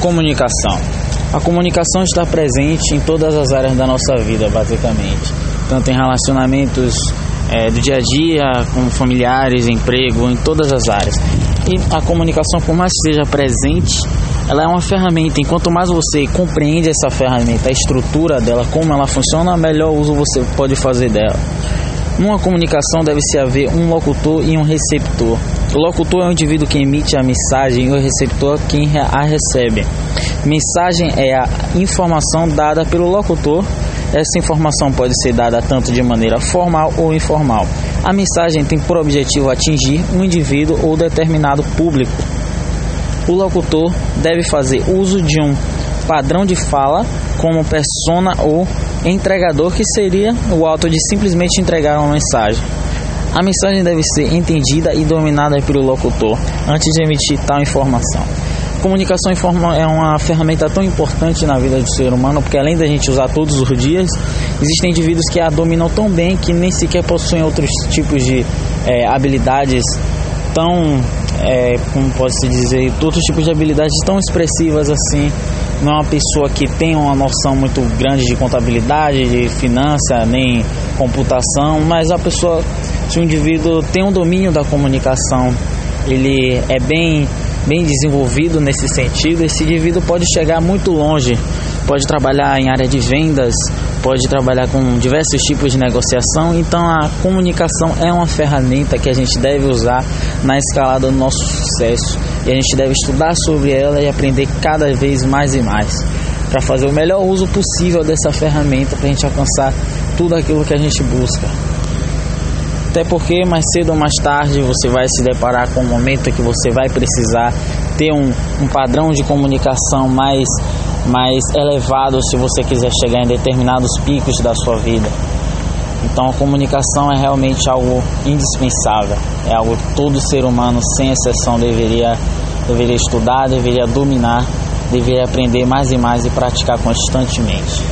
Comunicação. A comunicação está presente em todas as áreas da nossa vida, basicamente, tanto em relacionamentos é, do dia a dia, com familiares, emprego, em todas as áreas. E a comunicação, por mais que seja presente, ela é uma ferramenta. Enquanto mais você compreende essa ferramenta, a estrutura dela, como ela funciona, melhor uso você pode fazer dela. Numa comunicação deve-se haver um locutor e um receptor. O locutor é o indivíduo que emite a mensagem e o receptor quem a recebe. Mensagem é a informação dada pelo locutor. Essa informação pode ser dada tanto de maneira formal ou informal. A mensagem tem por objetivo atingir um indivíduo ou determinado público. O locutor deve fazer uso de um padrão de fala como persona ou entregador, que seria o ato de simplesmente entregar uma mensagem. A mensagem deve ser entendida e dominada pelo locutor antes de emitir tal informação. Comunicação é uma ferramenta tão importante na vida do ser humano, porque além da gente usar todos os dias, existem indivíduos que a dominam tão bem que nem sequer possuem outros tipos de é, habilidades tão, é, como pode se dizer, outros tipos de habilidades tão expressivas assim. Não é uma pessoa que tem uma noção muito grande de contabilidade, de finança, nem computação, mas a pessoa, se o indivíduo tem um domínio da comunicação, ele é bem bem desenvolvido nesse sentido, esse indivíduo pode chegar muito longe, pode trabalhar em área de vendas, pode trabalhar com diversos tipos de negociação. Então a comunicação é uma ferramenta que a gente deve usar na escalada do nosso sucesso e a gente deve estudar sobre ela e aprender cada vez mais e mais para fazer o melhor uso possível dessa ferramenta para a gente alcançar tudo aquilo que a gente busca. Até porque mais cedo ou mais tarde você vai se deparar com um momento que você vai precisar ter um, um padrão de comunicação mais mais elevado se você quiser chegar em determinados picos da sua vida. Então a comunicação é realmente algo indispensável, é algo que todo ser humano, sem exceção, deveria, deveria estudar, deveria dominar, deveria aprender mais e mais e praticar constantemente.